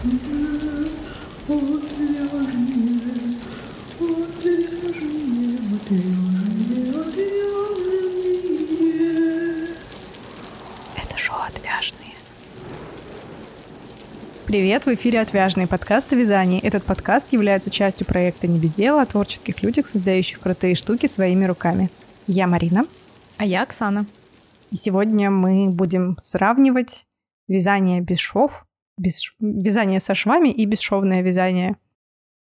Это шоу «Отвяжные». Привет, в эфире «Отвяжные» подкаст о вязании. Этот подкаст является частью проекта «Не без дела» о творческих людях, создающих крутые штуки своими руками. Я Марина. А я Оксана. И сегодня мы будем сравнивать вязание без швов, без, вязание со швами и бесшовное вязание.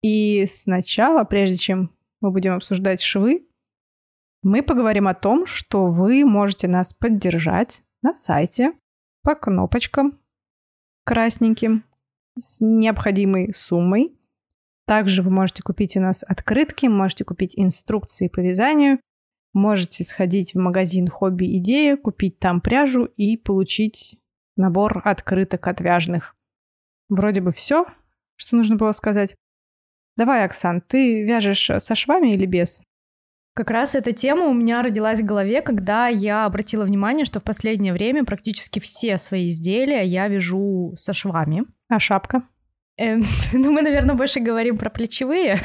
И сначала, прежде чем мы будем обсуждать швы, мы поговорим о том, что вы можете нас поддержать на сайте по кнопочкам красненьким с необходимой суммой. Также вы можете купить у нас открытки, можете купить инструкции по вязанию, можете сходить в магазин «Хобби Идея», купить там пряжу и получить набор открыток отвяжных. Вроде бы все, что нужно было сказать. Давай, Оксан, ты вяжешь со швами или без? Как раз эта тема у меня родилась в голове, когда я обратила внимание, что в последнее время практически все свои изделия я вяжу со швами. А шапка? Эм, ну, мы, наверное, больше говорим про плечевые.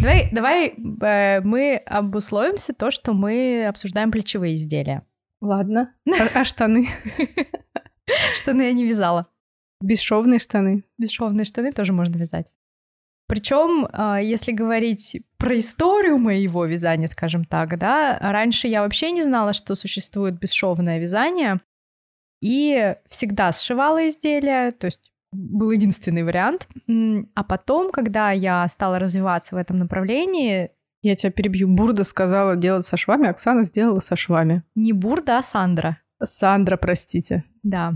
Давай, давай э, мы обусловимся то, что мы обсуждаем плечевые изделия. Ладно. А, а штаны? Штаны я не вязала. Бесшовные штаны. Бесшовные штаны тоже можно вязать. Причем, а, если говорить про историю моего вязания, скажем так, да, раньше я вообще не знала, что существует бесшовное вязание, и всегда сшивала изделия, то есть был единственный вариант. А потом, когда я стала развиваться в этом направлении... Я тебя перебью. Бурда сказала делать со швами, Оксана сделала со швами. Не Бурда, а Сандра. Сандра, простите. Да.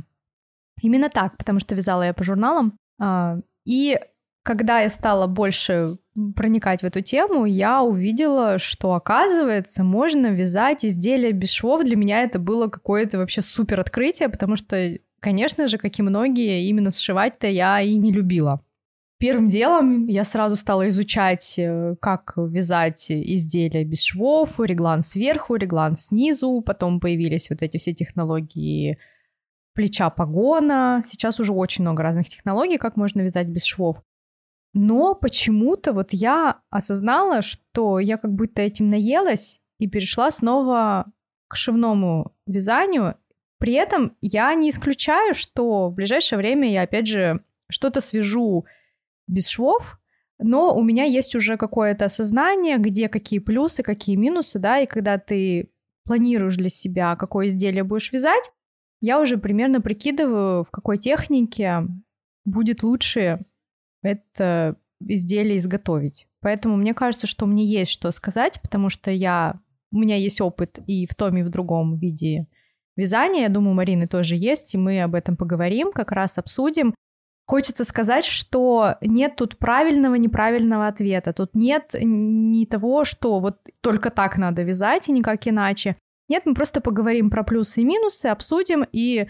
Именно так, потому что вязала я по журналам. А, и когда я стала больше проникать в эту тему, я увидела, что, оказывается, можно вязать изделия без швов. Для меня это было какое-то вообще супер открытие, потому что, конечно же, как и многие, именно сшивать-то я и не любила. Первым делом я сразу стала изучать, э, как вязать изделия без швов, реглан сверху, реглан снизу, потом появились вот эти все технологии плеча погона. Сейчас уже очень много разных технологий, как можно вязать без швов. Но почему-то вот я осознала, что я как будто этим наелась и перешла снова к шивному вязанию. При этом я не исключаю, что в ближайшее время я опять же что-то свяжу без швов, но у меня есть уже какое-то осознание, где какие плюсы, какие минусы, да, и когда ты планируешь для себя, какое изделие будешь вязать, я уже примерно прикидываю, в какой технике будет лучше это изделие изготовить. Поэтому мне кажется, что мне есть что сказать, потому что я, у меня есть опыт и в том, и в другом виде вязания. Я думаю, у Марины тоже есть, и мы об этом поговорим, как раз обсудим. Хочется сказать, что нет тут правильного, неправильного ответа. Тут нет ни того, что вот только так надо вязать и никак иначе. Нет, мы просто поговорим про плюсы и минусы, обсудим и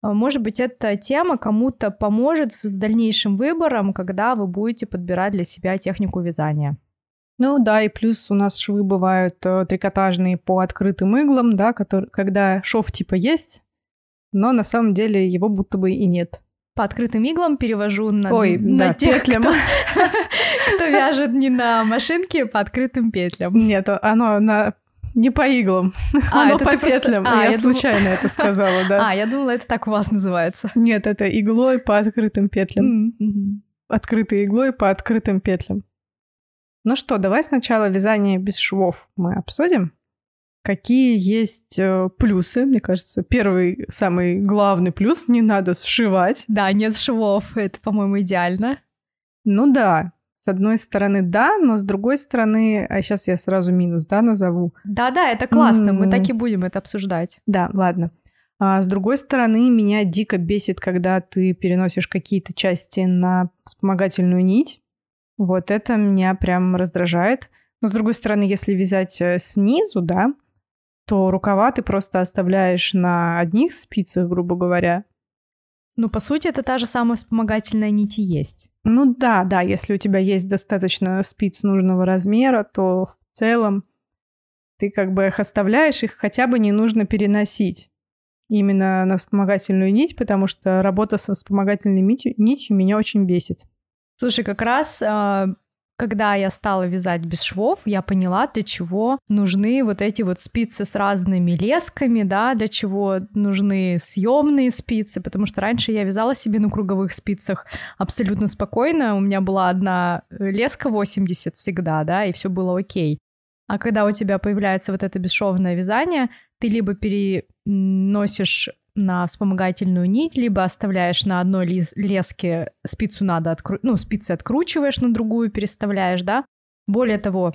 а, может быть, эта тема кому-то поможет с дальнейшим выбором, когда вы будете подбирать для себя технику вязания. Ну да, и плюс у нас швы бывают э, трикотажные по открытым иглам, да, который, когда шов типа есть, но на самом деле его будто бы и нет. По открытым иглам перевожу на, Ой, на да, тех, петлям. кто, кто вяжет не на машинке, по открытым петлям. Нет, оно на не по иглам, А, оно это по ты просто- петлям. А, я я случайно это сказала, да. А, я думала, это так у вас называется. Нет, это иглой по открытым петлям. Мгм. Открытой иглой по открытым петлям. Ну что, давай сначала вязание без швов мы обсудим. Какие есть э, плюсы, мне кажется. Первый, самый главный плюс — не надо сшивать. Да, нет швов, это, по-моему, идеально. Ну да, с одной стороны да, но с другой стороны, а сейчас я сразу минус, да, назову. Да-да, это классно, мы М. так и будем это обсуждать. Да, ладно. А с другой стороны, меня дико бесит, когда ты переносишь какие-то части на вспомогательную нить. Вот это меня прям раздражает. Но с другой стороны, если вязать э, снизу, да, то рукава ты просто оставляешь на одних спицах, грубо говоря. Ну, по сути, это та же самая вспомогательная нить и есть. Ну да, да, если у тебя есть достаточно спиц нужного размера, то в целом ты как бы их оставляешь, их хотя бы не нужно переносить. именно на вспомогательную нить, потому что работа со вспомогательной нитью, нитью меня очень бесит. Слушай, как раз а, когда я стала вязать без швов, я поняла, для чего нужны вот эти вот спицы с разными лесками, да, для чего нужны съемные спицы, потому что раньше я вязала себе на круговых спицах абсолютно спокойно, у меня была одна леска 80 всегда, да, и все было окей. А когда у тебя появляется вот это бесшовное вязание, ты либо переносишь на вспомогательную нить, либо оставляешь на одной леске спицу надо откру... ну, спицы откручиваешь, на другую переставляешь, да. Более того,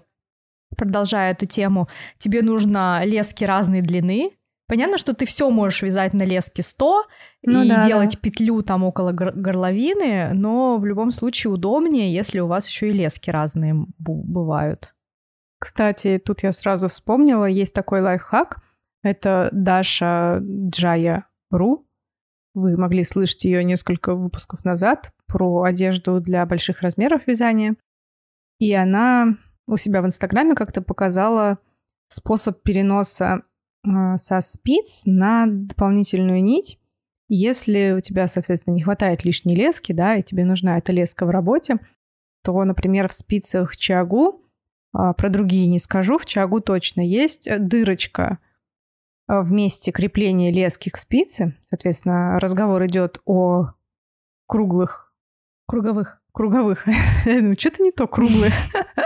продолжая эту тему, тебе нужно лески разной длины. Понятно, что ты все можешь вязать на леске 100 ну, и да, делать да. петлю там около горловины, но в любом случае удобнее, если у вас еще и лески разные бывают. Кстати, тут я сразу вспомнила, есть такой лайфхак. Это Даша Джая Ру. Вы могли слышать ее несколько выпусков назад про одежду для больших размеров вязания. И она у себя в Инстаграме как-то показала способ переноса э, со спиц на дополнительную нить. Если у тебя, соответственно, не хватает лишней лески, да, и тебе нужна эта леска в работе, то, например, в спицах чагу, э, про другие не скажу, в чагу точно есть дырочка – Э, в месте крепления лески к спице, соответственно, разговор идет о круглых, круговых, круговых, ну что-то не то, круглых,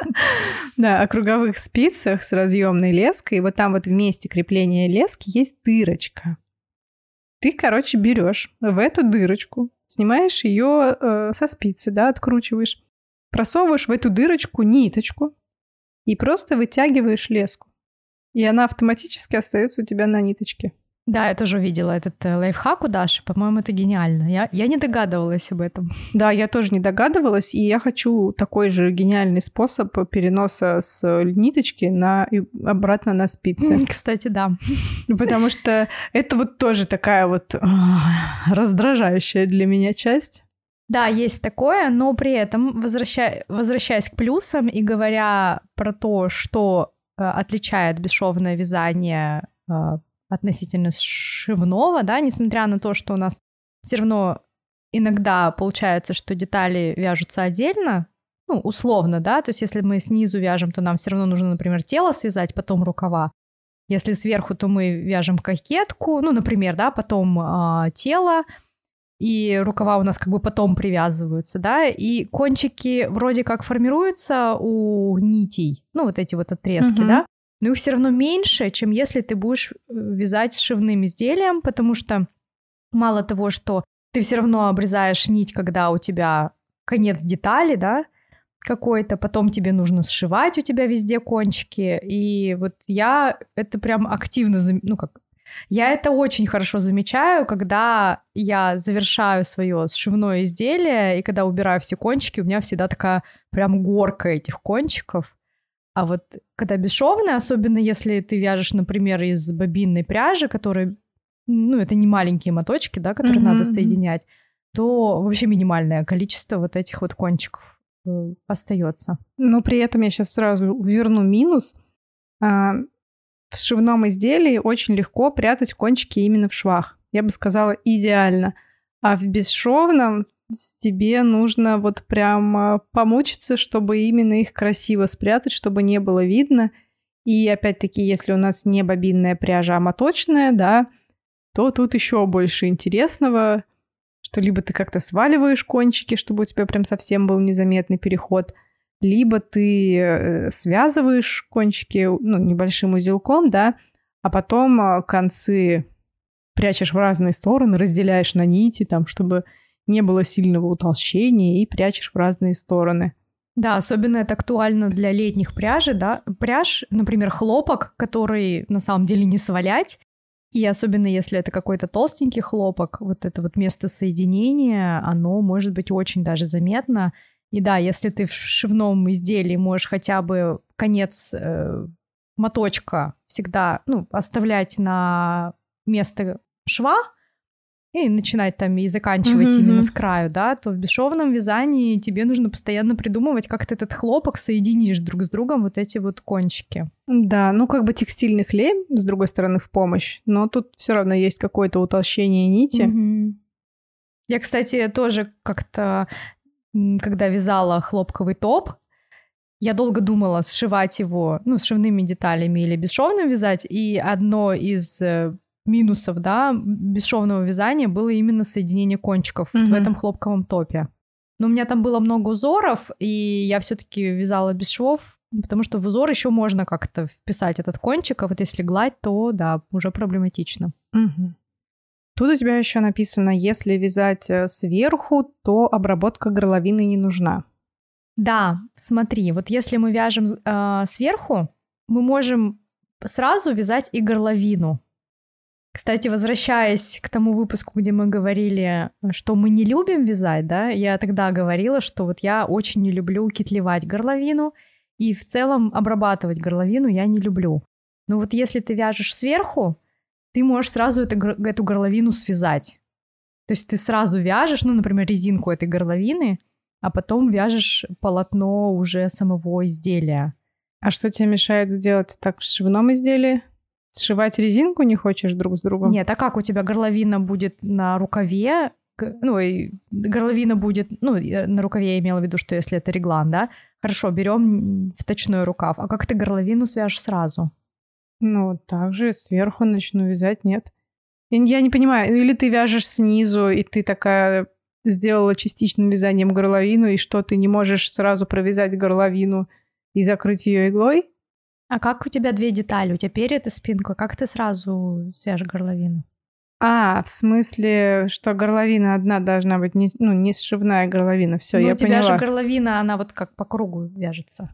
да, о круговых спицах с разъемной леской, и вот там вот в месте крепления лески есть дырочка. Ты, короче, берешь в эту дырочку, снимаешь ее э, со спицы, да, откручиваешь, просовываешь в эту дырочку ниточку и просто вытягиваешь леску и она автоматически остается у тебя на ниточке. Да, я тоже видела этот э, лайфхак у Даши. По-моему, это гениально. Я, я не догадывалась об этом. Да, я тоже не догадывалась, и я хочу такой же гениальный способ переноса с ниточки на, обратно на спицы. Кстати, да. Потому что это вот тоже такая вот раздражающая для меня часть. Да, есть такое, но при этом, возвращая, возвращаясь к плюсам и говоря про то, что Э, отличает бесшовное вязание э, относительно шивного, да, несмотря на то, что у нас все равно иногда получается, что детали вяжутся отдельно, ну, условно, да, то есть если мы снизу вяжем, то нам все равно нужно, например, тело связать, потом рукава. Если сверху, то мы вяжем кокетку, ну, например, да, потом э, тело, и рукава у нас как бы потом привязываются, да, и кончики вроде как формируются у нитей, ну, вот эти вот отрезки, mm-hmm. да, но их все равно меньше, чем если ты будешь э, вязать с шивным изделием, потому что мало того, что ты все равно обрезаешь нить, когда у тебя конец детали, да, какой-то, потом тебе нужно сшивать у тебя везде кончики, и вот я это прям активно, ну как я это очень хорошо замечаю, когда я завершаю свое сшивное изделие, и когда убираю все кончики, у меня всегда такая прям горка этих кончиков. А вот когда бесшовная, особенно если ты вяжешь, например, из бобинной пряжи, которая, ну, это не маленькие моточки, да, которые mm-hmm. надо соединять, то вообще минимальное количество вот этих вот кончиков э, остается. Но при этом я сейчас сразу верну минус. А, в сшивном изделии очень легко прятать кончики именно в швах. Я бы сказала, идеально. А в бесшовном тебе нужно вот прям помучиться, чтобы именно их красиво спрятать, чтобы не было видно. И опять-таки, если у нас не бобинная пряжа, а моточная, да, то тут еще больше интересного, что либо ты как-то сваливаешь кончики, чтобы у тебя прям совсем был незаметный переход – либо ты э, связываешь кончики ну, небольшим узелком, да, а потом э, концы прячешь в разные стороны, разделяешь на нити, там, чтобы не было сильного утолщения, и прячешь в разные стороны. Да, особенно это актуально для летних пряжи, да. Пряж, например, хлопок, который на самом деле не свалять, и особенно если это какой-то толстенький хлопок, вот это вот место соединения, оно может быть очень даже заметно. И да, если ты в шивном изделии можешь хотя бы конец э, моточка всегда ну, оставлять на место шва, и начинать там и заканчивать Мгм, именно с краю, да, то в бесшовном вязании тебе нужно постоянно придумывать, как ты этот хлопок соединишь друг с другом вот эти вот кончики. Да, ну как бы текстильный клей, с другой стороны, в помощь, но тут все равно есть какое-то утолщение нити. Мгм. Я, кстати, тоже как-то, когда вязала хлопковый топ, я долго думала, сшивать его, ну, сшивными деталями или бесшовным вязать, и одно из э, минусов, да, бесшовного вязания было именно соединение кончиков вот в этом хлопковом топе. Но у меня там было много узоров, и я все-таки вязала без швов, потому что в узор еще можно как-то вписать этот кончик, а вот если гладь, то да, уже проблематично. Мгм. Тут у тебя еще написано, если вязать э, сверху, то обработка горловины не нужна. Да, смотри, вот если мы вяжем э, сверху, мы можем сразу вязать и горловину. Кстати, возвращаясь к тому выпуску, где мы говорили, что мы не любим вязать, да, я тогда говорила, что вот я очень не люблю китлевать горловину, и в целом обрабатывать горловину я не люблю. Но вот если ты вяжешь сверху, ты можешь сразу это, эту горловину связать. То есть ты сразу вяжешь, ну, например, резинку этой горловины, а потом вяжешь полотно уже самого изделия. А что тебе мешает сделать так в шивном изделии? Сшивать резинку не хочешь друг с другом? Нет, а как у тебя горловина будет на рукаве? Ну, и горловина будет, ну, я на рукаве я имела в виду, что если это реглан, да? Хорошо, берем вточной рукав. А как ты горловину свяжешь сразу? Ну, вот так же сверху начну вязать, нет. Я не понимаю, или ты вяжешь снизу, и ты такая сделала частичным вязанием горловину, и что, ты не можешь сразу провязать горловину и закрыть ее иглой? А как у тебя две детали? У тебя перед и спинка. Как ты сразу свяжешь горловину? А, в смысле, что горловина одна должна быть, не, ну, не сшивная горловина. Все, ну, я у тебя поняла. же горловина, она вот как по кругу вяжется.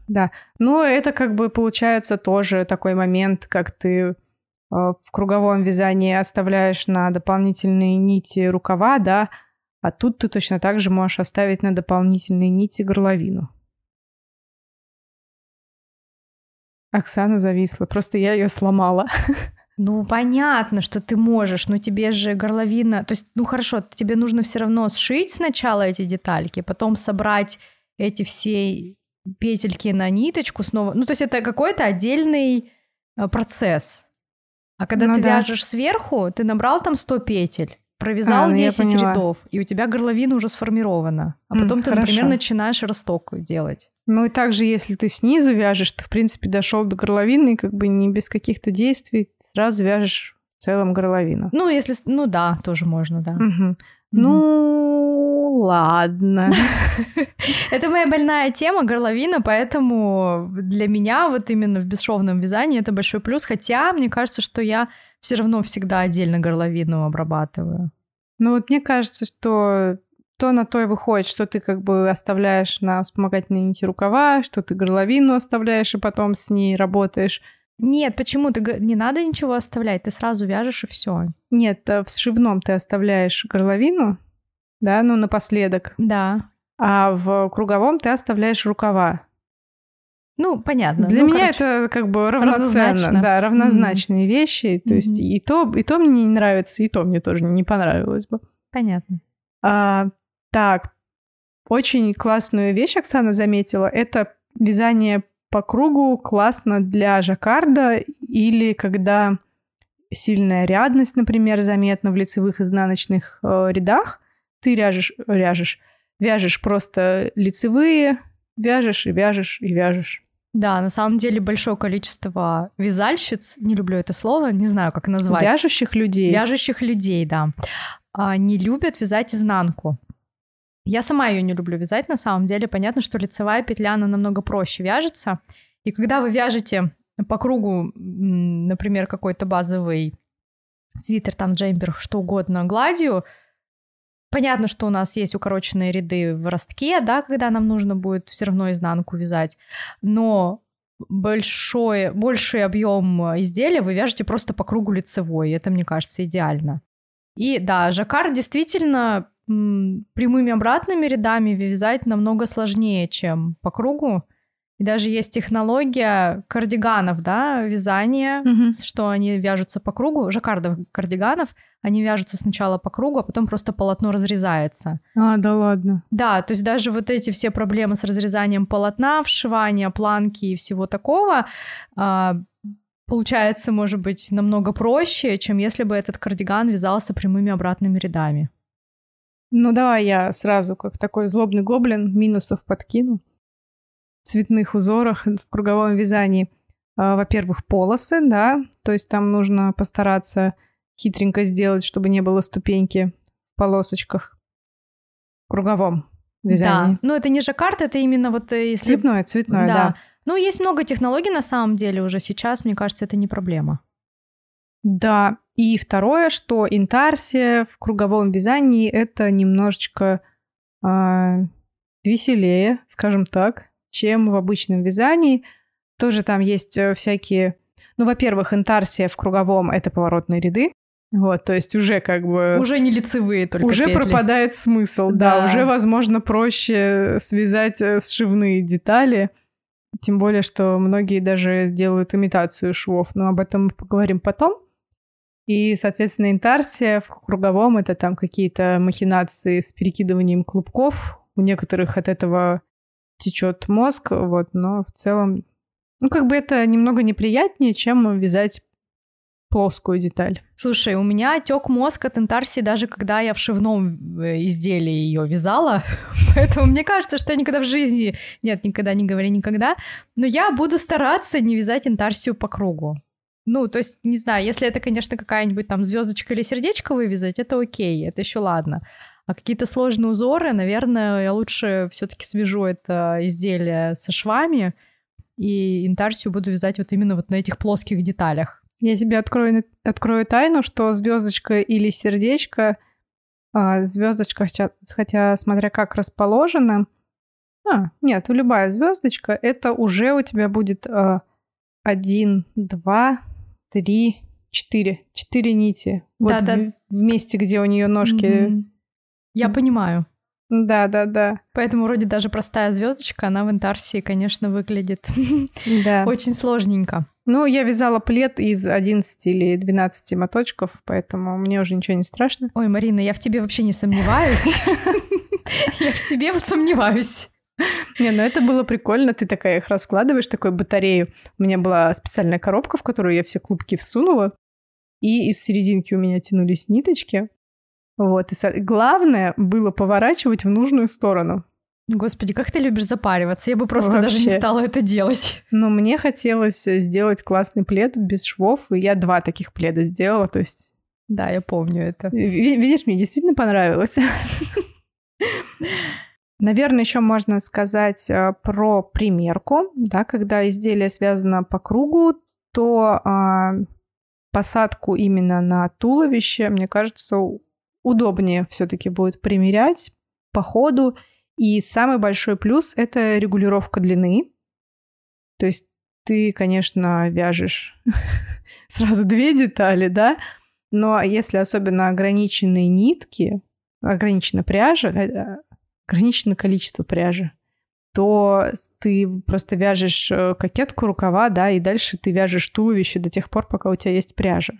Ну, это как бы получается тоже такой момент, как ты э, в круговом вязании оставляешь на дополнительные нити рукава, да, а тут ты точно так же можешь оставить на дополнительные нити горловину. Оксана зависла, просто я ее сломала. Ну, понятно, что ты можешь, но тебе же горловина... То есть, ну хорошо, тебе нужно все равно сшить сначала эти детальки, потом собрать эти все петельки на ниточку снова. Ну, то есть это какой-то отдельный э, процесс. А когда Ну ты да. вяжешь сверху, ты набрал там 100 петель, провязал А, ну я 10 поняла. рядов, и у тебя горловина уже сформирована. А потом ты, например, хорошо. начинаешь росток делать. Ну и также, если ты снизу вяжешь, ты, в принципе, дошел до горловины, и как бы не без каких-то действий сразу вяжешь в целом горловину. Ну, если... Ну да, тоже можно, да. Мгм. Ну, ладно. Это моя больная тема, горловина, поэтому для меня вот именно в бесшовном вязании это большой плюс, хотя мне кажется, что я все равно всегда отдельно горловину обрабатываю. Ну вот мне кажется, что то на то и выходит, что ты как бы оставляешь на вспомогательной нити рукава, что ты горловину оставляешь и потом с ней работаешь. Нет, почему? Ты не надо ничего оставлять, ты сразу вяжешь и все. Нет, э, в сшивном ты оставляешь горловину, да, ну напоследок, Да. а в круговом ты оставляешь рукава. Ну, понятно. Для Ну, меня короче. это как бы равноценно, Равнозначно. да, равнозначные вещи. То есть Мгм. и то, и то мне не нравится, и то мне тоже не понравилось бы. Понятно. А, так, очень классную вещь Оксана заметила. Это вязание по кругу классно для жаккарда или когда сильная рядность, например, заметна в лицевых изнаночных э, рядах. Ты ряжешь, ряжешь, вяжешь просто лицевые, вяжешь и вяжешь и вяжешь. Да, на самом деле большое количество вязальщиц, не люблю это слово, не знаю, как назвать. Вяжущих людей. Вяжущих людей, да. а, Не любят вязать изнанку. Я сама ее не люблю вязать, на самом деле. Понятно, что лицевая петля, она намного проще вяжется. И когда вы вяжете по кругу, например, какой-то базовый свитер, там джемпер, что угодно, гладью, понятно, что у нас есть укороченные ряды в ростке, да, когда нам нужно будет все равно изнанку вязать, но большой, больший объем изделия вы вяжете просто по кругу лицевой, это, мне кажется, идеально. И да, жаккард действительно прямыми обратными рядами вязать намного сложнее, чем по кругу. И даже есть технология кардиганов, да, вязания, Мгм. что они вяжутся по кругу, жаккардов кардиганов, они вяжутся сначала по кругу, а потом просто полотно разрезается. А, да ладно. Да, то есть даже вот эти все проблемы с разрезанием полотна, вшивания, планки и всего такого, а, получается, может быть, намного проще, чем если бы этот кардиган вязался прямыми обратными рядами. Ну давай я сразу, как такой злобный гоблин, минусов подкину. Цветных узорах в круговом вязании. А, Во-первых, полосы, да, то есть там нужно постараться хитренько сделать, чтобы не было ступеньки в полосочках в круговом вязании. Да, но это не жаккард, это именно вот э, если... Цветное, цветное, да. Ну, есть много технологий на самом деле уже сейчас, мне кажется, это не проблема. Да, и второе, что интарсия в круговом вязании это немножечко а, веселее, скажем так, чем в обычном вязании. Тоже там есть э, всякие... Ну, во-первых, интарсия в круговом — это поворотные ряды. Вот, то есть уже как бы... Уже не лицевые только уже петли. пропадает смысл, да. Да. Уже, возможно, проще связать э, сшивные детали. Тем более, что многие даже делают имитацию швов, но об этом мы поговорим потом. И, соответственно, интарсия в круговом — это там какие-то махинации с перекидыванием клубков. У некоторых от этого течет мозг, вот, но в целом... Ну, как бы это немного неприятнее, чем вязать плоскую деталь. Слушай, у меня тек мозг от интарсии даже когда я в шивном э, изделии ее вязала. Поэтому мне кажется, что я никогда в жизни... Нет, никогда не говори никогда. Но я буду стараться не вязать интарсию по кругу. Ну, то есть, не знаю, если это, конечно, какая-нибудь там звездочка или сердечко вывязать, это окей, это еще ладно. А какие-то сложные узоры, наверное, я лучше все-таки свяжу это изделие со швами и интарсию буду вязать вот именно вот на этих плоских деталях. Я тебе открою, открою тайну, что звездочка или сердечко, звездочка, хотя, смотря как расположена, а, нет, любая звездочка, это уже у тебя будет а, один, два, три, четыре, четыре нити. Вот Да-да. в, в месте, где у нее ножки. Мгм. Я понимаю. Да, да, да, Поэтому вроде даже простая звездочка, она в интарсии, конечно, выглядит да. очень сложненько. Ну, я вязала плед из 11 или 12 моточков, поэтому мне уже ничего не страшно. Ой, Марина, я в тебе вообще не сомневаюсь. Я в себе вот сомневаюсь. Не, ну это было прикольно. Ты такая их раскладываешь, такой батарею. У меня была специальная коробка, в которую я все клубки всунула. И из серединки у меня тянулись ниточки. Вот. И главное было поворачивать в нужную сторону. Господи, как ты любишь запариваться. Я бы просто даже не Вообще. стала это делать. Но мне хотелось сделать классный плед без швов, и я два таких пледа сделала. То есть, Да, я помню это. ви- видишь, мне действительно понравилось. Наверное, еще можно сказать э, про примерку, да, когда изделие связано по кругу, то а, посадку именно на туловище, мне кажется, удобнее все-таки будет примерять по ходу. И самый большой плюс — это регулировка длины. То есть ты, конечно, вяжешь сразу две детали, да, но если особенно ограниченные нитки, ограничена пряжа, э, ограничено количество пряжи, то ты просто вяжешь э, кокетку, рукава, да, и дальше ты вяжешь туловище до тех пор, пока у тебя есть пряжа.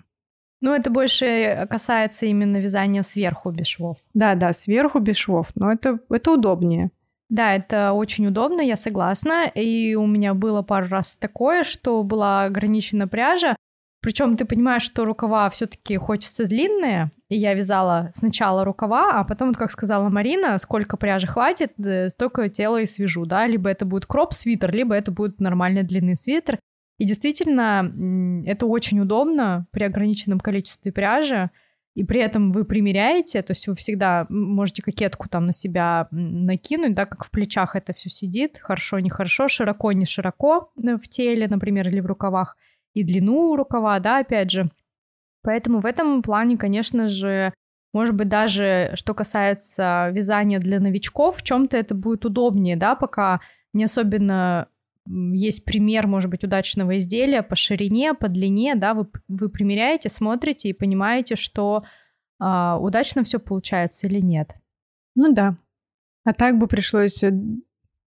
Ну, это больше касается именно вязания сверху без швов. Да, да, сверху без швов, но это, это удобнее. Да, это очень удобно, я согласна. И у меня было пару раз такое, что была ограничена пряжа. Причем ты понимаешь, что рукава все-таки хочется длинные. И я вязала сначала рукава, а потом, вот как сказала Марина, сколько пряжи хватит, э, столько тела и свяжу, да. Либо это будет кроп-свитер, либо это будет нормальный длинный свитер. И действительно, это очень удобно при ограниченном количестве пряжи. И при этом вы примеряете, то есть вы всегда можете кокетку там на себя накинуть, да, как в плечах это все сидит, хорошо, нехорошо, широко, не широко э, в теле, например, или в рукавах, и длину рукава, да, опять же. Поэтому в этом плане, конечно же, может быть, даже что касается вязания для новичков, в чем-то это будет удобнее, да, пока не особенно есть пример, может быть, удачного изделия по ширине, по длине, да, вы, вы примеряете, смотрите и понимаете, что а, удачно все получается или нет. Ну да. А так бы пришлось э,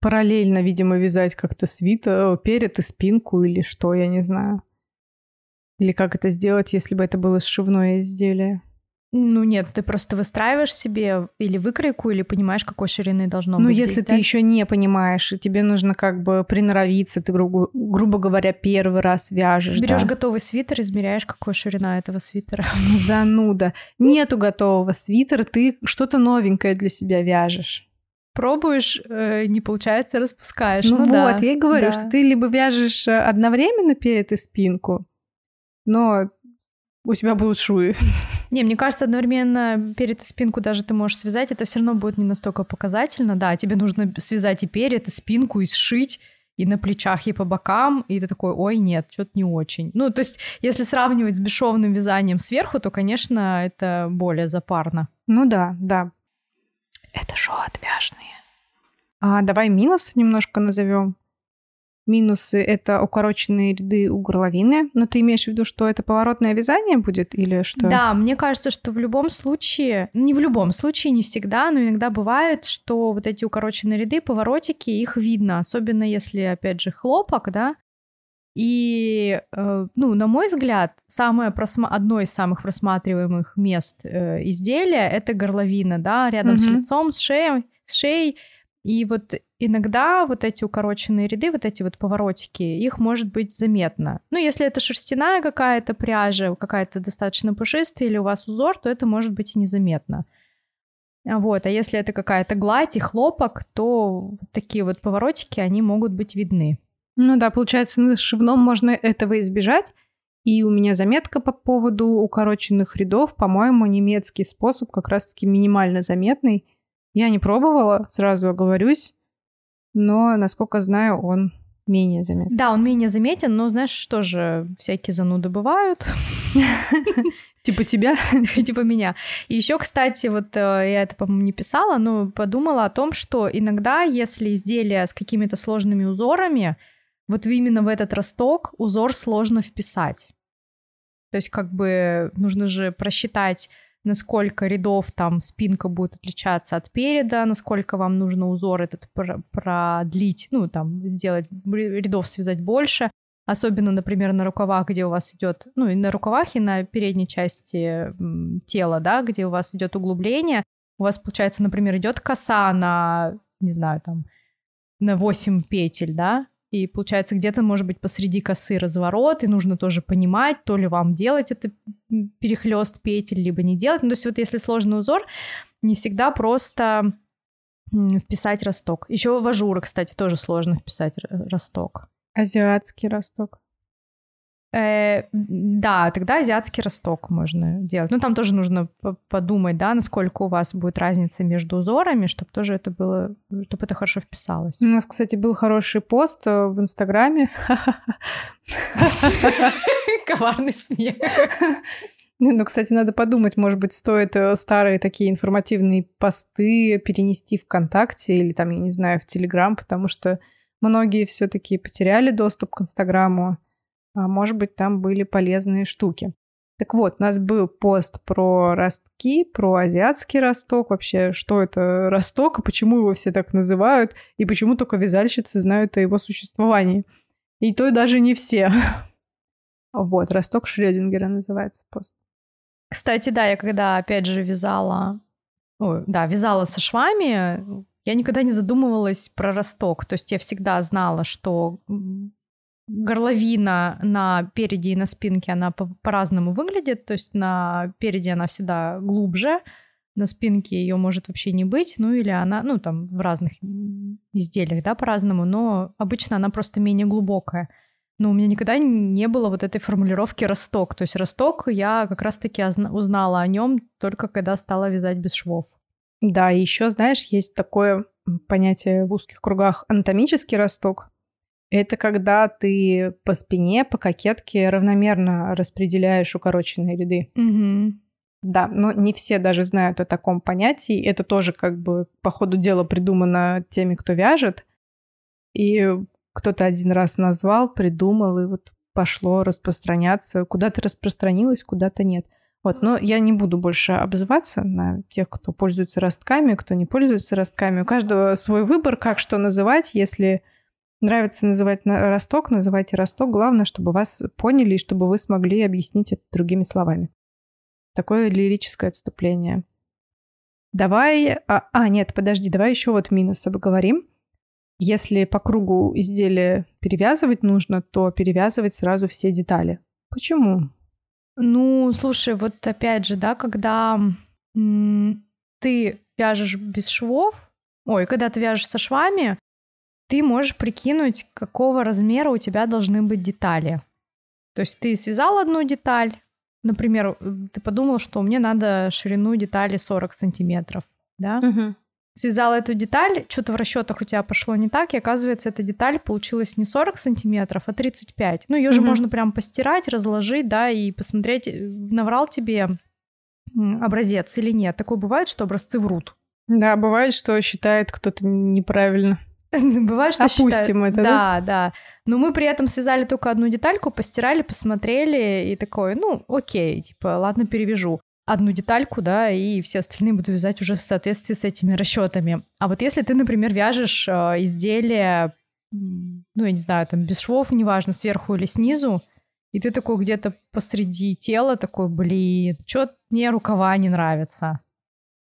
параллельно, видимо, вязать как-то свитер, перед и спинку или что, я не знаю. Или как это сделать, если бы это было сшивное изделие? Ну нет, ты просто выстраиваешь себе или выкройку, или понимаешь, какой ширины должно ну, быть. Ну, если ты еще не понимаешь, и тебе нужно как бы приноровиться, ты, грубо, грубо говоря, первый раз вяжешь. Берешь да. готовый свитер, измеряешь, какой ширина этого свитера. Зануда. Нету готового свитера, ты что-то новенькое для себя вяжешь. Пробуешь, э, не получается, распускаешь. Ну, ну вот, да, я и говорю, да. что ты либо вяжешь э, одновременно перед и спинку, но у тебя будут швы. Не, мне кажется, одновременно перед и спинку даже ты можешь связать, это все равно будет не настолько показательно. Да, тебе нужно связать и перед, и спинку, и сшить, и на плечах, и по бокам, и ты такой, ой, нет, что-то не очень. Ну, то есть, если сравнивать с бесшовным вязанием сверху, то, конечно, это более запарно. Ну да, да. Это шоу отвяжные. А давай минусы немножко назовем. Минусы — это укороченные ряды у горловины. Но ты имеешь в виду, что это поворотное вязание будет или что? Да, мне кажется, что в любом случае, не в любом случае, не всегда, но иногда бывает, что вот эти укороченные ряды, поворотики, их видно, особенно если, опять же, хлопок, да, и, э, ну, на мой взгляд, самое просма... одно из самых просматриваемых мест э, изделия — это горловина, да, рядом mm-hmm. с лицом, с шеей, с шеей, и вот иногда вот эти укороченные ряды, вот эти вот поворотики, их может быть заметно. Ну, если это шерстяная какая-то пряжа, какая-то достаточно пушистая, или у вас узор, то это может быть и незаметно. Вот, а если это какая-то гладь и хлопок, то вот такие вот поворотики, они могут быть видны. Ну да, получается, на шивном можно этого избежать. И у меня заметка по поводу укороченных рядов. По-моему, немецкий способ как раз-таки минимально заметный. Я не пробовала, сразу оговорюсь, но, насколько знаю, он менее заметен. Да, он менее заметен, но знаешь, что же, всякие зануды бывают. Типа тебя? Типа меня. И еще, кстати, вот э, я это, по-моему, не писала, но подумала о том, что иногда, если изделие с какими-то сложными узорами, вот именно в этот росток узор сложно вписать. То есть как бы нужно же просчитать насколько рядов там спинка будет отличаться от переда, насколько вам нужно узор этот продлить, ну, там, сделать, рядов связать больше. Особенно, например, на рукавах, где у вас идет, ну, и на рукавах, и на передней части тела, да, где у вас идет углубление. У вас, получается, например, идет коса на, не знаю, там, на 8 петель, да, и получается, где-то, может быть, посреди косы разворот, и нужно тоже понимать, то ли вам делать это перехлест петель, либо не делать. Ну, то есть вот если сложный узор, не всегда просто вписать росток. Еще в ажуры, кстати, тоже сложно вписать росток. Азиатский росток. Э, да, тогда азиатский росток можно делать. Ну, там тоже нужно подумать, да, насколько у вас будет разница между узорами, чтобы тоже это было, чтобы это хорошо вписалось. У нас, кстати, был хороший пост э, в Инстаграме. Коварный смех. Ну, кстати, надо подумать, может быть, стоит э, старые такие информативные посты перенести ВКонтакте или там, я не знаю, в Телеграм, потому что многие все таки потеряли доступ к Инстаграму а может быть, там были полезные штуки. Так вот, у нас был пост про ростки, про азиатский росток, вообще, что это росток, и почему его все так называют, и почему только вязальщицы знают о его существовании. И то даже не все. Вот, росток Шрёдингера называется пост. Кстати, да, я когда, опять же, вязала, Ой, да, вязала со швами, я никогда не задумывалась про росток. То есть я всегда знала, что горловина на переде и на спинке, она по- по-разному выглядит. То есть на переде она всегда глубже, на спинке ее может вообще не быть, ну или она, ну там в разных изделиях, да, по-разному, но обычно она просто менее глубокая. Но у меня никогда не было вот этой формулировки росток. То есть росток я как раз-таки узнала о нем только когда стала вязать без швов. Да, и еще, знаешь, есть такое понятие в узких кругах анатомический росток. Это когда ты по спине, по кокетке равномерно распределяешь укороченные ряды. Угу. Да, но не все даже знают о таком понятии. Это тоже как бы по ходу дела придумано теми, кто вяжет. И кто-то один раз назвал, придумал, и вот пошло распространяться. Куда-то распространилось, куда-то нет. Вот, но я не буду больше обзываться на тех, кто пользуется ростками, кто не пользуется ростками. У каждого свой выбор, как что называть. Если нравится называть росток, называйте росток. Главное, чтобы вас поняли и чтобы вы смогли объяснить это другими словами. Такое лирическое отступление. Давай... А, а, нет, подожди, давай еще вот минус обговорим. Если по кругу изделия перевязывать нужно, то перевязывать сразу все детали. Почему? Ну, слушай, вот опять же, да, когда ты вяжешь без швов, ой, когда ты вяжешь со швами, ты можешь прикинуть, какого размера у тебя должны быть детали. То есть ты связал одну деталь, например, ты подумал, что мне надо ширину детали 40 сантиметров, да? Угу. Связала эту деталь, что-то в расчетах у тебя пошло не так, и оказывается, эта деталь получилась не 40 сантиметров, а 35. Ну, ее же можно прям постирать, разложить, да, и посмотреть, э, наврал тебе образец или нет. Такое бывает, что образцы врут. Да, бывает, что считает кто-то неправильно. Бывает, что Опустим считают... это, да? Да, да. Но мы при этом связали только одну детальку, постирали, посмотрели и такое, ну, окей, типа, ладно, перевяжу одну детальку, да, и все остальные буду вязать уже в соответствии с этими расчетами. А вот если ты, например, вяжешь э, изделие, ну, я не знаю, там без швов, неважно, сверху или снизу, и ты такой где-то посреди тела такой, блин, что мне рукава не нравятся.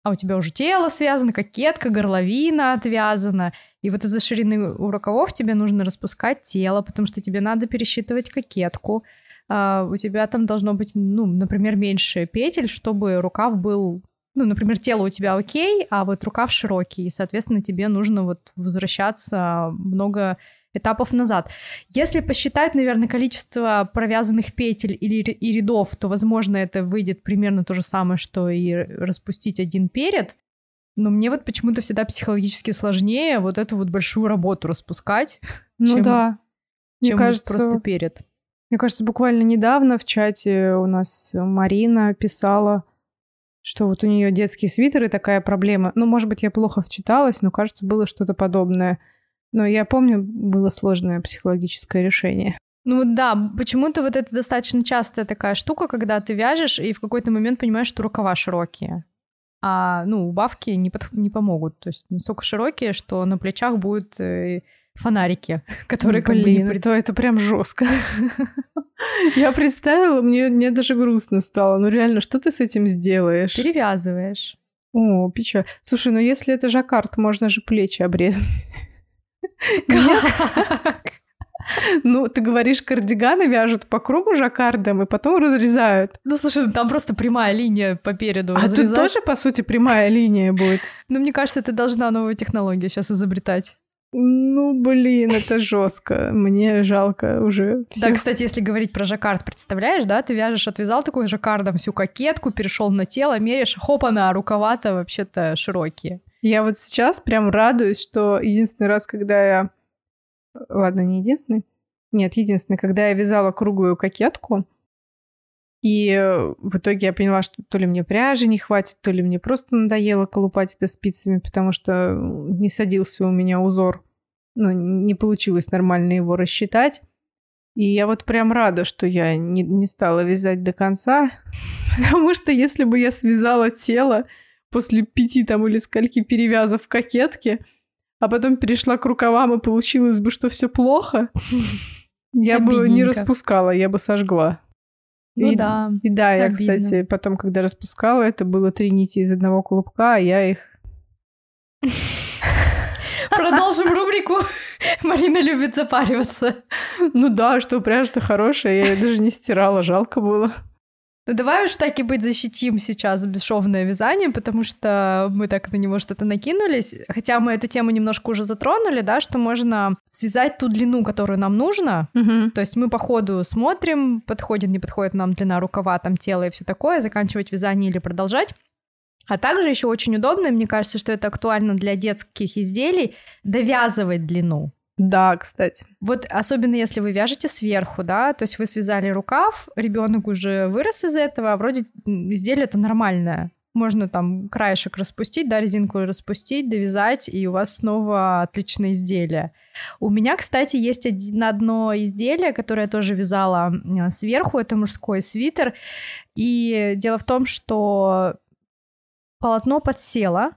А у тебя уже тело связано, кокетка, горловина отвязана. И вот из-за ширины у рукавов тебе нужно распускать тело, потому что тебе надо пересчитывать кокетку. Uh, у тебя там должно быть, ну, например, меньше петель, чтобы рукав был, ну, например, тело у тебя окей, а вот рукав широкий, и, соответственно, тебе нужно вот возвращаться много этапов назад. Если посчитать, наверное, количество провязанных петель или и рядов, то, возможно, это выйдет примерно то же самое, что и распустить один перед. Но мне вот почему-то всегда психологически сложнее вот эту вот большую работу распускать, ну чем, да. чем Мне кажется, просто перед. Мне кажется, буквально недавно в чате у нас Марина писала, что вот у нее детские свитеры такая проблема. Ну, может быть, я плохо вчиталась, но кажется, было что-то подобное. Но я помню, было сложное психологическое решение. Ну да, почему-то вот это достаточно частая такая штука, когда ты вяжешь и в какой-то момент понимаешь, что рукава широкие. А, ну, убавки не, под, не помогут. То есть настолько широкие, что на плечах будут э, фонарики, которые Блин, как бы не... пред- это, это прям жестко. Я представила, мне, мне даже грустно стало. Ну реально, что ты с этим сделаешь? Перевязываешь. О, печаль. Слушай, ну если это жаккард, можно же плечи обрезать. Как? Ну, ты говоришь, кардиганы вяжут по кругу жаккардом и потом разрезают. Ну, слушай, ну, там просто прямая линия по переду. А тут разрезать. тоже, по сути, прямая линия будет. Ну, мне кажется, ты должна новую технологию сейчас изобретать. Ну, блин, это жестко. Мне жалко уже. Да, всех. кстати, если говорить про жаккард, представляешь, да, ты вяжешь, отвязал такой жаккардом всю кокетку, перешел на тело, меряешь, хопа-на, рукава-то вообще-то широкие. Я вот сейчас прям радуюсь, что единственный раз, когда я... Ладно, не единственный. Нет, единственный, когда я вязала круглую кокетку, и э, в итоге я поняла, что то ли мне пряжи не хватит, то ли мне просто надоело колупать это спицами, потому что не садился у меня узор. Ну, не получилось нормально его рассчитать. И я вот прям рада, что я не, не стала вязать до конца, потому что если бы я связала тело после пяти там или скольки перевязов в кокетке, а потом перешла к рукавам и получилось бы, что все плохо, я бы не распускала, я бы сожгла. Ну и, да. И да, я, обидно. кстати, потом, когда распускала, это было три нити из одного клубка, а я их... Продолжим рубрику. Марина любит запариваться. Ну да, что пряжа-то хорошая, я ее даже не стирала, жалко было. Ну давай уж так и быть защитим сейчас бесшовное вязание, потому что мы так на него что-то накинулись. Хотя мы эту тему немножко уже затронули, да, что можно связать ту длину, которую нам нужно. То есть мы по ходу смотрим, подходит, не подходит нам длина рукава, там тело и все такое, заканчивать вязание или продолжать. А также еще очень удобно, и мне кажется, что это актуально для детских изделий, довязывать длину. Да, кстати. Вот особенно если вы вяжете сверху, да, то есть вы связали рукав, ребенок уже вырос из этого, а вроде м, изделие это нормальное. можно там краешек распустить, да, резинку распустить, довязать, и у вас снова отличное изделие. У меня, кстати, есть один, одно изделие, которое я тоже вязала сверху, это мужской свитер, и дело в том, что полотно подсело.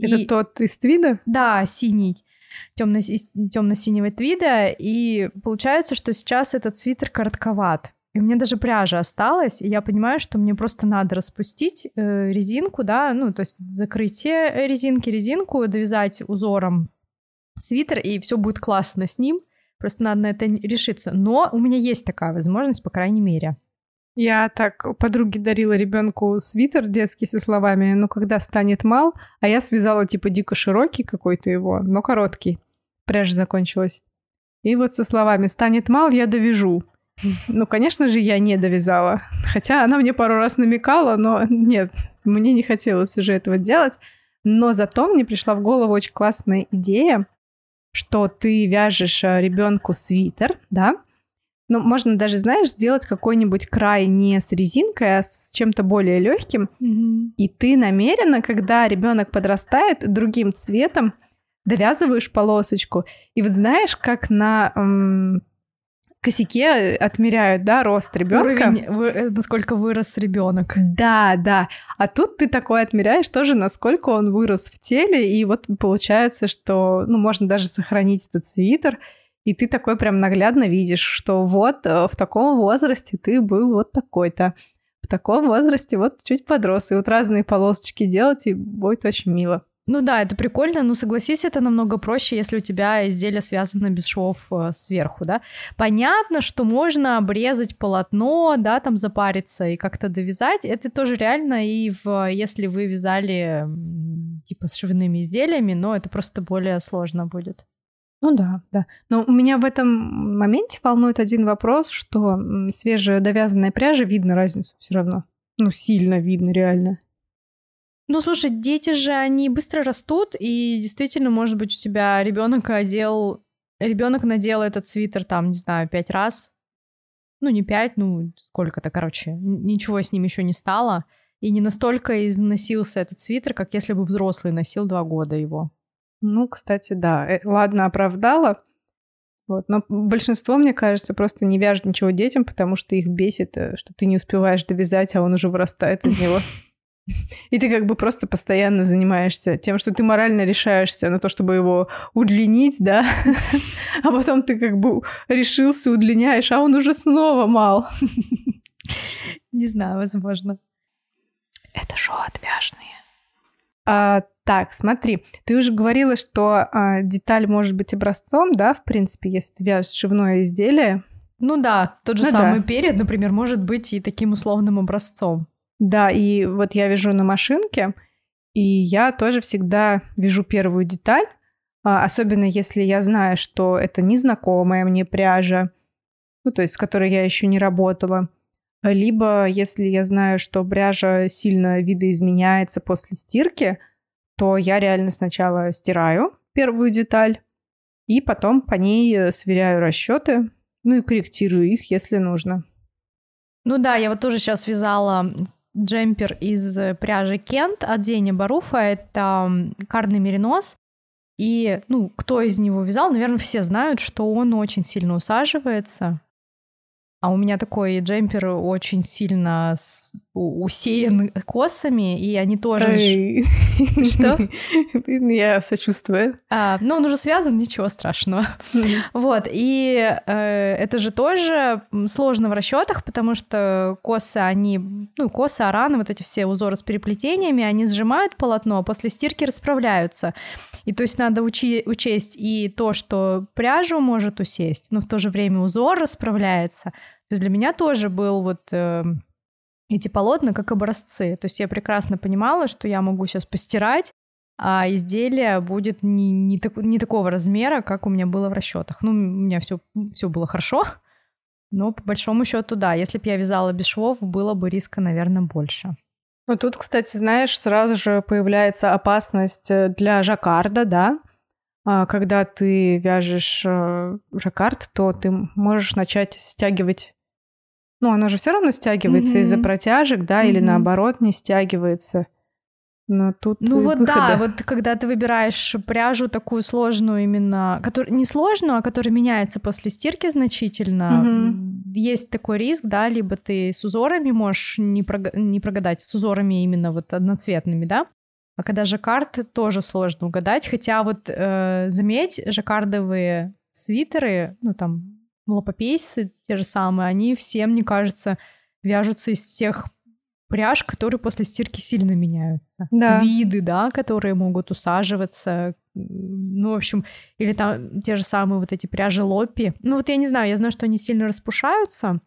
Это и... тот из твида? Да, синий темно-синего твида, и получается, что сейчас этот свитер коротковат. И у меня даже пряжа осталась, и я понимаю, что мне просто надо распустить э, резинку, да, ну, то есть закрытие резинки, резинку, довязать узором свитер, и все будет классно с ним. Просто надо на это решиться. Но у меня есть такая возможность, по крайней мере. Я так подруге дарила ребенку свитер детский со словами «ну когда станет мал», а я связала типа дико широкий какой-то его, но короткий. Пряжа закончилась. И вот со словами «станет мал, я довяжу». Ну, конечно же, я не довязала. Хотя она мне пару раз намекала, но нет, мне не хотелось уже этого делать. Но зато мне пришла в голову очень классная идея, что ты вяжешь э, ребенку свитер, да, ну, можно даже, знаешь, сделать какой-нибудь край не с резинкой, а с чем-то более легким. Mm-hmm. И ты намеренно, когда ребенок подрастает, другим цветом довязываешь полосочку. И вот знаешь, как на эм, косяке отмеряют, да, рост ребенка. Уровень, вы, э, насколько вырос ребенок. Да, да. А тут ты такой отмеряешь тоже, насколько он вырос в теле, и вот получается, что, ну, можно даже сохранить этот свитер, и ты такой прям наглядно видишь, что вот э, в таком возрасте ты был вот такой-то. В таком возрасте вот чуть подрос. И вот разные полосочки делать, и будет очень мило. Ну да, это прикольно, но согласись, это намного проще, если у тебя изделие связано без швов э, сверху, да. Понятно, что можно обрезать полотно, да, там запариться и как-то довязать. Это тоже реально, и в, если вы вязали типа с швейными изделиями, но это просто более сложно будет. Ну да, да. Но у меня в этом моменте волнует один вопрос, что свежая довязанная пряжа, видно разницу все равно. Ну, сильно видно, реально. Ну, слушай, дети же, они быстро растут, и действительно, может быть, у тебя ребенок одел, ребенок надел этот свитер там, не знаю, пять раз. Ну, не пять, ну, сколько-то, короче. Ничего с ним еще не стало. И не настолько износился этот свитер, как если бы взрослый носил два года его. Ну, кстати, да. Э, ладно, оправдала. Вот. Но большинство, мне кажется, просто не вяжет ничего детям, потому что их бесит, э, что ты не успеваешь довязать, а он уже вырастает из него. И ты как бы просто постоянно занимаешься тем, что ты морально решаешься на то, чтобы его удлинить, да, а потом ты как бы решился, удлиняешь, а он уже снова мал. Не знаю, возможно. Это шоу отвяжные. А, так, смотри, ты уже говорила, что а, деталь может быть образцом, да, в принципе, если ты вяжешь шивное изделие. Ну да, тот же ну, самый да. перед, например, может быть и таким условным образцом. Да, и вот я вяжу на машинке, и я тоже всегда вяжу первую деталь, а, особенно если я знаю, что это незнакомая мне пряжа, ну, то есть с которой я еще не работала. Либо, если я знаю, что пряжа сильно видоизменяется после стирки, то я реально сначала стираю первую деталь, и потом по ней э, сверяю расчеты, ну и корректирую их, если нужно. Ну да, я вот тоже сейчас вязала джемпер из пряжи Кент от Зени Баруфа. Это карный меринос. И, ну, кто из него вязал, наверное, все знают, что он очень сильно усаживается. А у меня такой джемпер очень сильно усеян косами, и они тоже... Что? Я сочувствую. А, ну, он уже связан, ничего страшного. Вот, и э, это же тоже сложно в расчетах, потому что косы, они, ну, косы, араны, вот эти все узоры с переплетениями, они сжимают полотно, а после стирки расправляются. И то есть надо учи- учесть и то, что пряжу может усесть, но в то же время узор расправляется, то есть для меня тоже был вот э, эти полотна как образцы. То есть я прекрасно понимала, что я могу сейчас постирать, а изделие будет не, не, так, не такого размера, как у меня было в расчетах. Ну, у меня все, все было хорошо, но по большому счету, да, если бы я вязала без швов, было бы риска, наверное, больше. Ну, тут, кстати, знаешь, сразу же появляется опасность э, для жаккарда, да, а, когда ты вяжешь э, жаккард, то ты можешь начать стягивать ну, оно же все равно стягивается mm-hmm. из-за протяжек, да, mm-hmm. или наоборот не стягивается. Но тут Ну вот выхода. да, вот когда ты выбираешь пряжу такую сложную именно, которая не сложную, а которая меняется после стирки значительно, Мгм. есть такой риск, да, либо ты с узорами можешь не, прога- не прогадать, с узорами именно вот одноцветными, да, а когда жаккард, тоже сложно угадать, хотя вот э, заметь, жаккардовые свитеры, ну там лопопейсы те же самые, они все, мне кажется, вяжутся из тех пряж, которые после стирки сильно меняются. Да. Твиды, да, которые могут усаживаться. Ну, в общем, или там те же самые вот эти пряжи лопи. Ну, вот я не знаю, я знаю, что они сильно распушаются.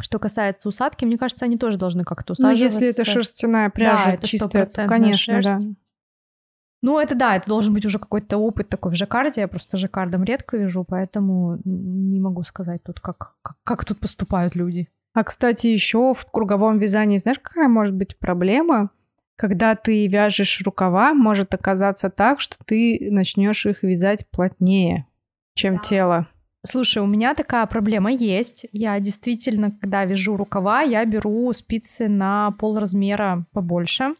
Что касается усадки, мне кажется, они тоже должны как-то Ну, усаживаться. если это шерстяная пряжа это чистая, то, конечно, да. Ну, это да, это должен быть уже какой-то опыт такой в жаккарде. Я просто жаккардом редко вяжу, поэтому не могу сказать тут, как, как, как тут поступают люди. А, кстати, еще в круговом вязании, знаешь, какая может быть проблема? Когда ты вяжешь рукава, может оказаться так, что ты начнешь их вязать плотнее, чем тело. Слушай, у меня такая проблема есть. Я действительно, когда вяжу рукава, я беру спицы на полразмера побольше.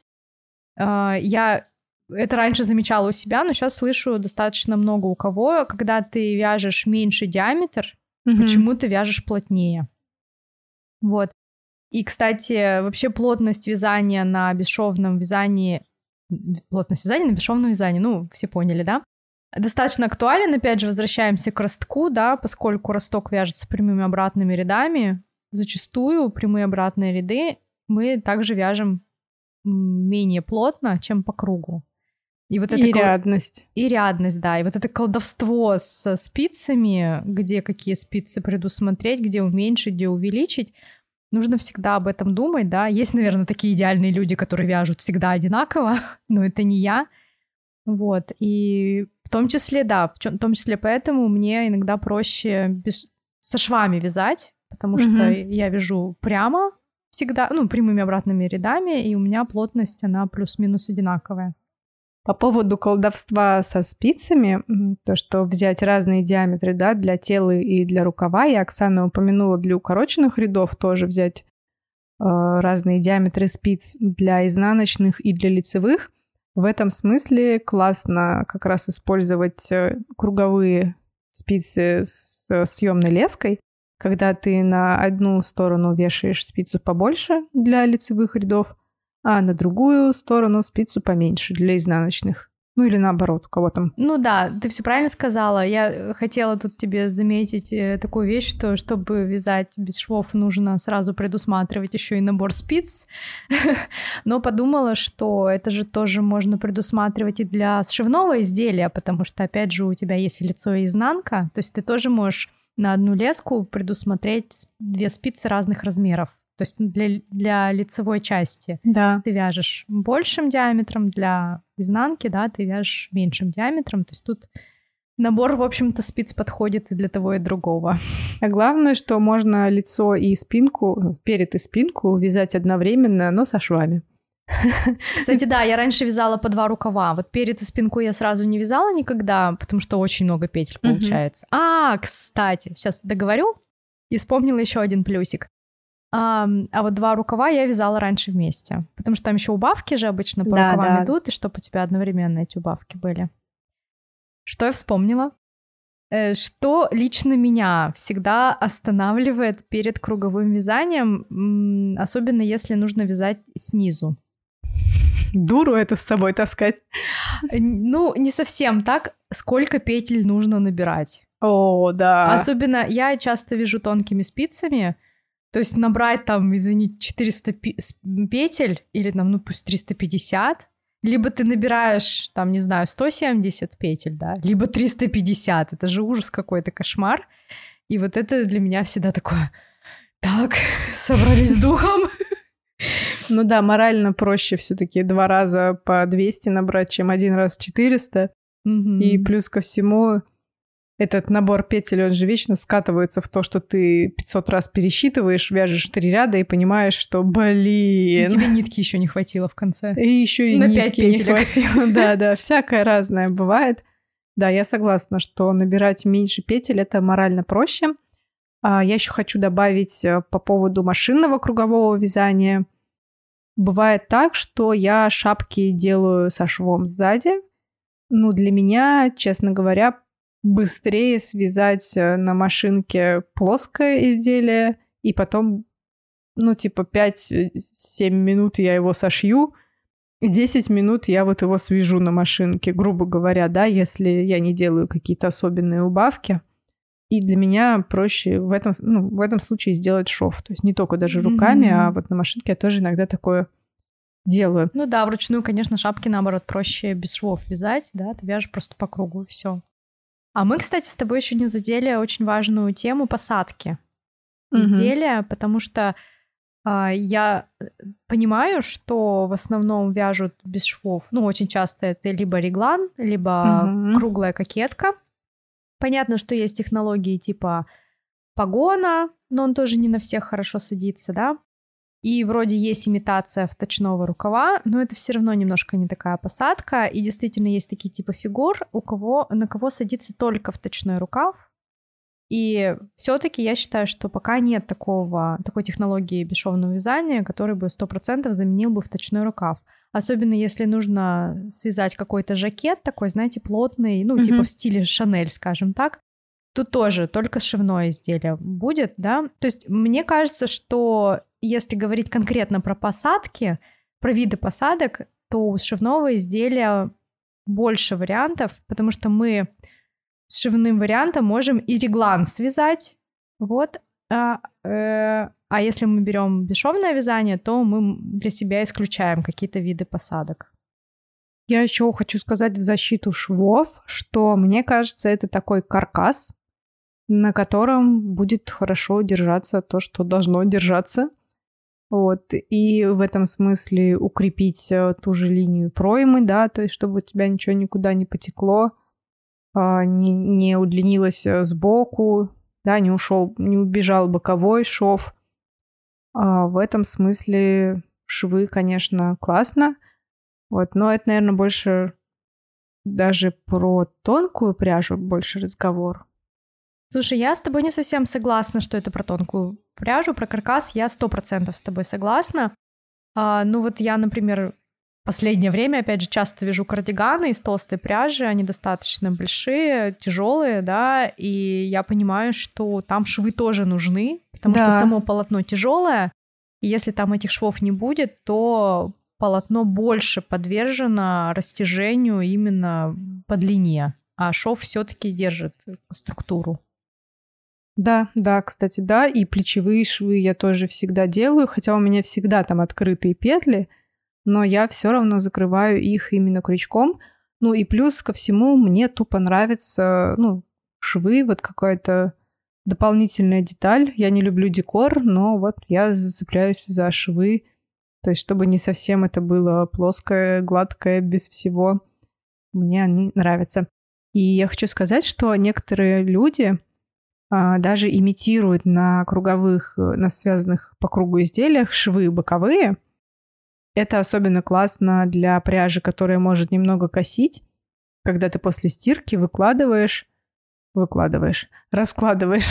А, Я это раньше замечала у себя, но сейчас слышу достаточно много у кого, когда ты вяжешь меньше диаметр, Мгм. почему ты вяжешь плотнее. Вот. И, кстати, вообще плотность вязания на бесшовном вязании, плотность вязания на бесшовном вязании, ну, все поняли, да? Достаточно актуален, опять же, возвращаемся к ростку, да, поскольку росток вяжется прямыми обратными рядами, зачастую прямые обратные ряды мы также вяжем менее плотно, чем по кругу. И вот это И кол- рядность. и рядность, да. И вот это колдовство со спицами, где какие спицы предусмотреть, где уменьшить, где увеличить, нужно всегда об этом думать, да. Есть, наверное, такие идеальные люди, которые вяжут всегда одинаково, но это не я. Вот. И в том числе, да, в, чём- в том числе поэтому мне иногда проще без- со швами вязать, потому что Мгм. я вяжу прямо всегда, ну, прямыми обратными рядами, и у меня плотность, она плюс-минус одинаковая. По поводу колдовства со спицами, то, что взять разные диаметры, да, для тела и для рукава, я Оксана упомянула для укороченных рядов тоже взять э, разные диаметры спиц для изнаночных и для лицевых. В этом смысле классно как раз использовать э, круговые спицы с съемной леской, когда ты на одну сторону вешаешь спицу побольше для лицевых рядов, а на другую сторону спицу поменьше для изнаночных. Ну или наоборот, у кого там. Ну да, ты все правильно сказала. Я э, хотела тут тебе заметить э, такую вещь, что чтобы вязать без швов, нужно сразу предусматривать еще и набор спиц. Но подумала, что это же тоже можно предусматривать и для сшивного изделия, потому что, опять же, у тебя есть лицо и изнанка. То есть ты тоже можешь на одну леску предусмотреть две спицы разных размеров. То есть для, для лицевой части Да. ты вяжешь большим диаметром, для изнанки, да, ты вяжешь меньшим диаметром. То есть тут набор, в общем-то, спиц подходит и для того, и другого. А главное, что можно лицо и спинку, перед и спинку вязать одновременно, но со швами. Кстати, да, я раньше вязала по два рукава. Вот перед и спинку я сразу не вязала никогда, потому что очень много петель получается. А, кстати, сейчас договорю и вспомнила еще один плюсик. А, а вот два рукава я вязала раньше вместе, потому что там еще убавки же обычно по Да, рукавам да. идут, и чтобы у тебя одновременно эти убавки были. Что я вспомнила? Э, Что лично меня всегда останавливает перед круговым вязанием, особенно если нужно вязать снизу. Дуру эту с собой таскать. Ну, не совсем так, сколько петель нужно набирать. О, да. Особенно я часто вяжу тонкими спицами, то есть набрать там, извините, 400 пи- с- петель или там, ну пусть 350, либо ты набираешь там, не знаю, 170 петель, да, либо 350, это же ужас какой-то, кошмар. И вот это для меня всегда такое, так, собрались с духом. Ну да, морально проще все-таки два раза по 200 набрать, чем один раз 400. Мгм. И плюс ко всему, этот набор петель, он же вечно скатывается в то, что ты 500 раз пересчитываешь, вяжешь три ряда и понимаешь, что, И блин... тебе нитки еще не хватило в конце. И еще и На нитки пять не петелек. хватило. Да, да, всякое разное бывает. Да, я согласна, что набирать меньше петель это морально проще. А я еще хочу добавить э, по поводу машинного кругового вязания. Бывает так, что я шапки делаю со швом сзади. Ну, для меня, честно говоря, быстрее связать э, на машинке плоское изделие и потом, ну, типа 5-7 минут я его сошью, и 10 минут я вот его свяжу на машинке, грубо говоря, да, если я не делаю какие-то особенные убавки. И для меня проще в этом, ну, в этом случае сделать шов. То есть не только даже руками, mm-hmm. а вот на машинке я тоже иногда такое делаю. Ну да, вручную, конечно, шапки, наоборот, проще без швов вязать, да, ты вяжешь просто по кругу, и все. А мы, кстати, с тобой еще не задели очень важную тему посадки mm-hmm. изделия, потому что а, я э, понимаю, что в основном вяжут без швов. Ну, очень часто это либо реглан, либо mm-hmm. круглая кокетка. Понятно, что есть технологии типа погона, но он тоже не на всех хорошо садится, да. И вроде есть имитация вточного рукава, но это все равно немножко не такая посадка. И действительно есть такие типа фигур, у кого, на кого садится только вточной рукав. И все-таки я считаю, что пока нет такого, такой технологии бесшовного вязания, который бы 100% заменил бы вточной рукав. Особенно если нужно связать какой-то жакет такой, знаете, плотный, ну, mm-hmm. типа в стиле Шанель, скажем так. Тут тоже только сшивное изделие будет, да. То есть мне кажется, что если говорить конкретно про посадки, про виды посадок, то у сшивного изделия больше вариантов, потому что мы с сшивным вариантом можем и реглан связать, вот, а, э, а если мы берем бесшовное вязание, то мы для себя исключаем какие-то виды посадок. Я еще хочу сказать в защиту швов, что мне кажется, это такой каркас, на котором будет хорошо держаться то, что должно держаться. Вот. И в этом смысле укрепить э, ту же линию проймы, да, то есть чтобы у тебя ничего никуда не потекло, а, не, не удлинилось э, сбоку, да, не ушел, не убежал боковой шов. А в этом смысле швы, конечно, классно. Вот, но это, наверное, больше даже про тонкую пряжу больше разговор. Слушай, я с тобой не совсем согласна, что это про тонкую пряжу, про каркас я сто процентов с тобой согласна. А, ну вот я, например, последнее время, опять же, часто вяжу кардиганы из толстой пряжи, они достаточно большие, тяжелые, да, и я понимаю, что там швы тоже нужны, потому да. что само полотно тяжелое, и если там этих швов не будет, то полотно больше подвержено растяжению именно по длине, а шов все-таки держит структуру. Да, да, кстати, да, и плечевые швы я тоже всегда делаю, хотя у меня всегда там открытые петли, но я все равно закрываю их именно крючком. Ну и плюс ко всему мне тупо нравится, ну, швы, вот какая-то дополнительная деталь. Я не люблю декор, но вот я зацепляюсь за швы, то есть чтобы не совсем это было плоское, гладкое, без всего. Мне они нравятся. И я хочу сказать, что некоторые люди, даже имитируют на круговых, э, на связанных по кругу изделиях швы боковые. Это особенно классно для пряжи, которая может немного косить, когда ты после стирки выкладываешь, выкладываешь, раскладываешь,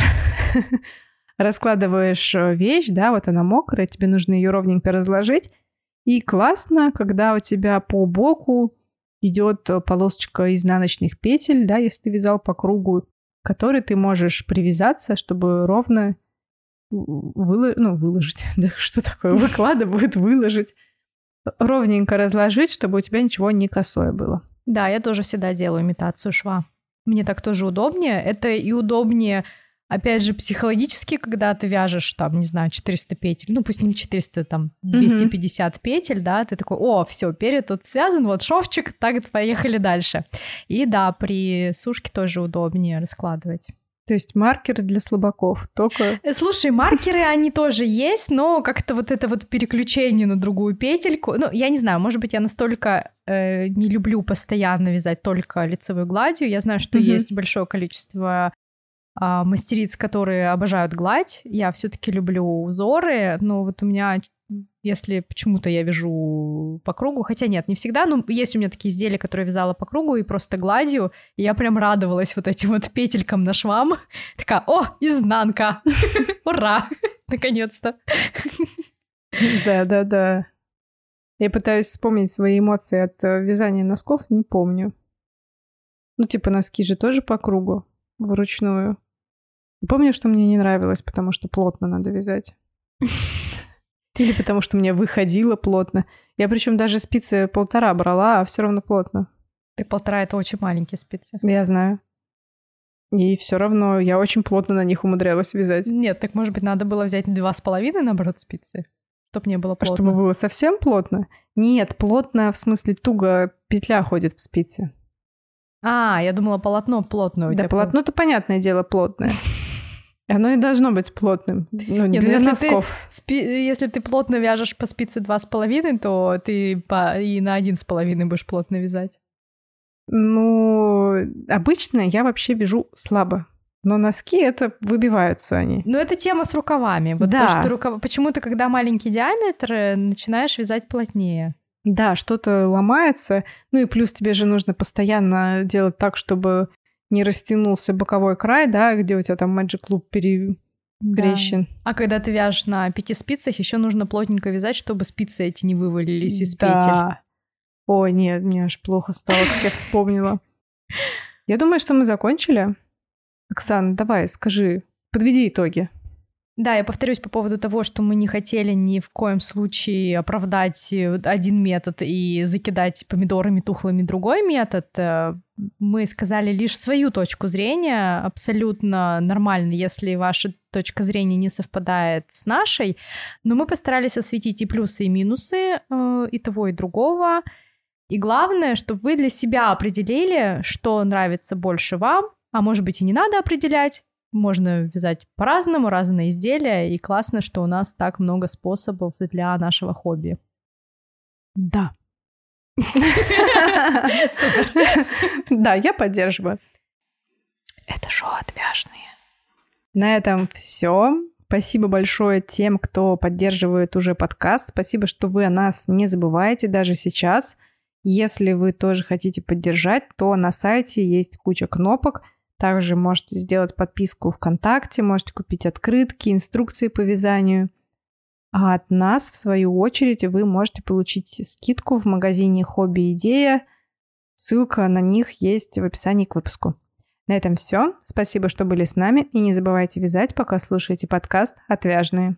раскладываешь э, вещь, да, вот она мокрая, тебе нужно ее ровненько разложить. И классно, когда у тебя по боку идет э, полосочка изнаночных петель, да, если ты вязал по кругу, который ты можешь привязаться, чтобы ровно выло... ну, выложить, да, что такое, выкладывают, выложить, ровненько разложить, чтобы у тебя ничего не косое было. Да, я тоже всегда делаю имитацию шва. Мне так тоже удобнее. Это и удобнее опять же, психологически, когда ты вяжешь, там, не знаю, 400 петель, ну, пусть не 400, там, 250 mm-hmm. петель, да, ты такой, о, все, перед тут связан, вот шовчик, так, поехали дальше. И да, при сушке тоже удобнее раскладывать. То есть маркеры для слабаков, только... Э, слушай, маркеры, они тоже есть, но как-то вот это вот переключение на другую петельку, ну, я не знаю, может быть, я настолько э, не люблю постоянно вязать только лицевой гладью, я знаю, что mm-hmm. есть большое количество а, мастериц, которые обожают гладь. Я все-таки люблю узоры, но вот у меня если почему-то я вяжу по кругу, хотя нет, не всегда, но есть у меня такие изделия, которые вязала по кругу и просто гладью, и я прям радовалась вот этим вот петелькам на швам. Такая, о, изнанка! Ура! Наконец-то! Да-да-да. Я пытаюсь вспомнить свои эмоции от э, вязания носков, не помню. Ну, типа носки же тоже по кругу, вручную. Помню, что мне не нравилось, потому что плотно надо вязать. Или потому что мне выходило плотно. Я причем даже спицы полтора брала, а все равно плотно. Ты полтора это очень маленькие спицы. Я знаю. И все равно я очень плотно на них умудрялась вязать. Нет, так может быть надо было взять два с половиной, наоборот, спицы? Чтоб не было плотно. Чтобы было совсем плотно? Нет, плотно в смысле туго петля ходит в спице. А, я думала, полотно плотное. Да, полотно-то, понятное дело, плотное. Оно и должно быть плотным. Ну, не, для если носков. Ты, спи, если ты плотно вяжешь по спице два с половиной, то ты по, и на один с половиной будешь плотно вязать. Ну, обычно я вообще вяжу слабо. Но носки это выбиваются они. Ну, это тема с рукавами. Вот да. то, что рукава... Почему-то, когда маленький диаметр, э, начинаешь вязать плотнее. Да, что-то ломается. Ну и плюс тебе же нужно постоянно делать так, чтобы не растянулся боковой край, да, где у тебя там Magic Loop перекрещен. Да. А когда ты вяжешь на пяти спицах, еще нужно плотненько вязать, чтобы спицы эти не вывалились из да. петель. Ой, нет, мне аж плохо стало, как я вспомнила. Я думаю, что мы закончили. Оксана, давай, скажи, подведи итоги. Да, я повторюсь по поводу того, что мы не хотели ни в коем случае оправдать э, один метод и закидать помидорами тухлыми другой метод. Э, мы сказали лишь свою точку зрения, абсолютно нормально, если ваша точка зрения не совпадает с нашей, но мы постарались осветить и плюсы, и минусы э, и того, и другого. И главное, чтобы вы для себя определили, что нравится больше вам, а может быть и не надо определять, можно вязать по-разному, разные изделия, и классно, что у нас так много способов для нашего хобби. Да. Супер. Да, я поддерживаю. Это шоу отвяжные. На этом все. Спасибо большое тем, кто поддерживает уже подкаст. Спасибо, что вы о нас не забываете даже сейчас. Если вы тоже хотите поддержать, то на сайте есть куча кнопок – также можете сделать подписку ВКонтакте, можете купить открытки, инструкции по вязанию. А от нас, в свою очередь, вы можете получить скидку в магазине «Хобби Идея». Ссылка на них есть в описании к выпуску. На этом все. Спасибо, что были с нами. И не забывайте вязать, пока слушаете подкаст «Отвяжные».